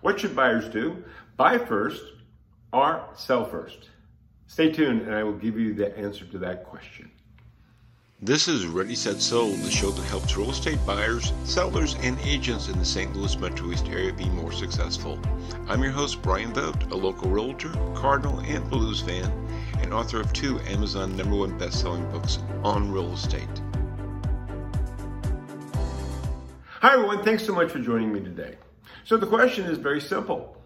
What should buyers do? Buy first or sell first? Stay tuned and I will give you the answer to that question. This is Ready Set Sold, the show that helps real estate buyers, sellers, and agents in the St. Louis Metro East area be more successful. I'm your host, Brian Vogt, a local realtor, Cardinal, and Blues fan, and author of two Amazon number one best-selling books on real estate. Hi everyone, thanks so much for joining me today. So the question is very simple.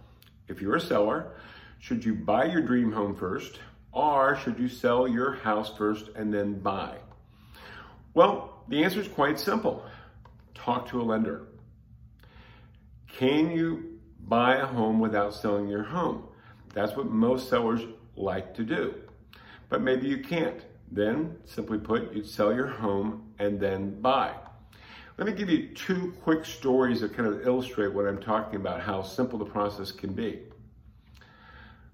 If you're a seller, should you buy your dream home first or should you sell your house first and then buy? Well, the answer is quite simple. Talk to a lender. Can you buy a home without selling your home? That's what most sellers like to do. But maybe you can't. Then, simply put, you'd sell your home and then buy. Let me give you two quick stories that kind of illustrate what I'm talking about, how simple the process can be.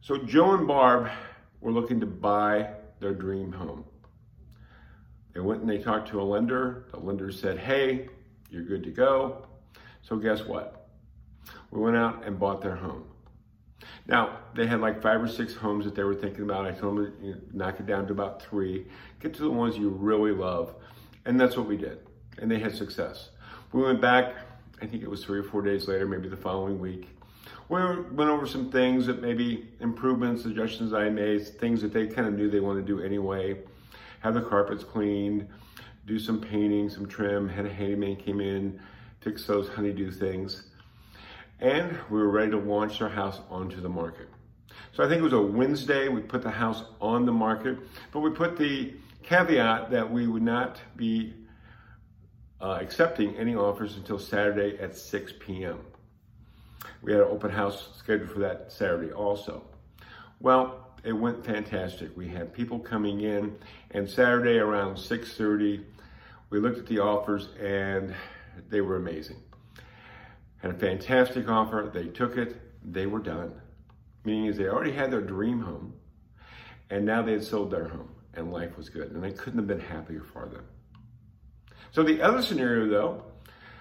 So, Joe and Barb were looking to buy their dream home. They went and they talked to a lender. The lender said, hey, you're good to go. So guess what? We went out and bought their home. Now, they had like five or six homes that they were thinking about. I told them to knock it down to about three, get to the ones you really love. And that's what we did. And they had success. We went back, I think it was three or four days later, maybe the following week. We went over some things that maybe improvements, suggestions I made, things that they kind of knew they wanted to do anyway have the carpets cleaned, do some painting, some trim, had a handyman came in, fix those honeydew things. And we were ready to launch our house onto the market. So I think it was a Wednesday, we put the house on the market, but we put the caveat that we would not be uh, accepting any offers until Saturday at 6 p.m. We had an open house scheduled for that Saturday also. Well, it went fantastic. We had people coming in, and Saturday around 6:30, we looked at the offers, and they were amazing. Had a fantastic offer. They took it. They were done. Meaning is they already had their dream home, and now they had sold their home, and life was good, and they couldn't have been happier for them. So the other scenario, though,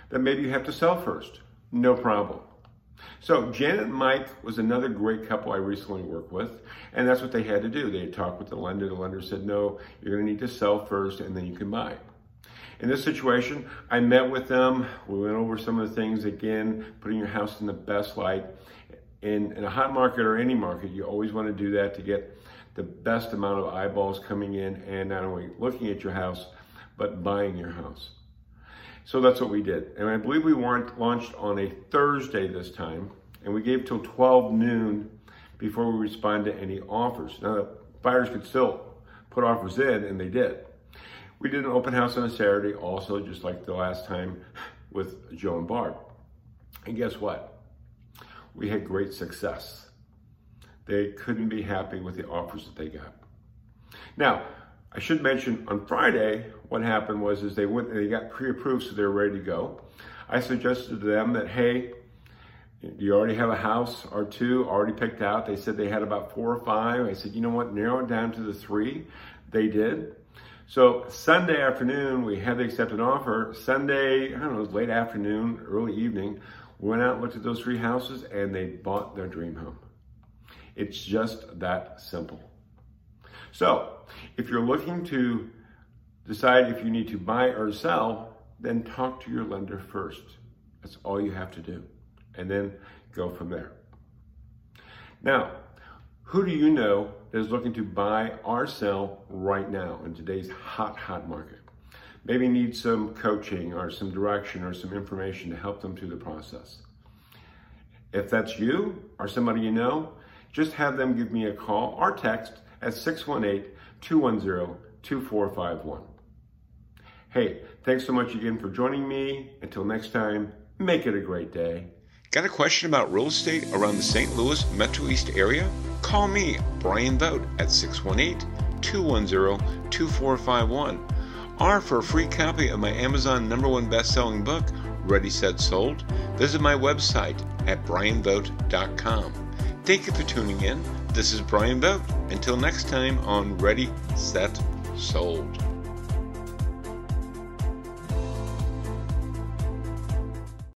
that maybe you have to sell first, no problem. So Janet and Mike was another great couple I recently worked with, and that's what they had to do. They had talked with the lender. The lender said, no, you're going to need to sell first, and then you can buy. In this situation, I met with them. We went over some of the things again, putting your house in the best light. In, in a hot market or any market, you always want to do that to get the best amount of eyeballs coming in and not only looking at your house, but buying your house. So that's what we did. And I believe we launched on a Thursday this time, and we gave till 12 noon before we respond to any offers. Now, buyers could still put offers in, and they did. We did an open house on a Saturday also, just like the last time with Joe and Barb. And guess what? We had great success. They couldn't be happy with the offers that they got. Now, I should mention on Friday, what happened was is they went they got pre-approved, so they were ready to go. I suggested to them that, hey, you already have a house or two already picked out. They said they had about four or five. I said, you know what, narrow it down to the three. They did. So Sunday afternoon, we had the accepted offer. Sunday, I don't know, it was late afternoon, early evening, we went out looked at those three houses and they bought their dream home. It's just that simple. So if you're looking to decide if you need to buy or sell, then talk to your lender first. That's all you have to do. And then go from there. Now, who do you know that is looking to buy or sell right now in today's hot, hot market? Maybe need some coaching or some direction or some information to help them through the process. If that's you or somebody you know, just have them give me a call or text at 618 210 2451. Hey, thanks so much again for joining me. Until next time, make it a great day. Got a question about real estate around the St. Louis Metro East area? Call me, Brian Vogt, at 618 210 2451. Or for a free copy of my Amazon number one best selling book, Ready Set Sold, visit my website at brianvogt.com. Thank you for tuning in. This is Brian Vogt. Until next time on Ready, Set, Sold.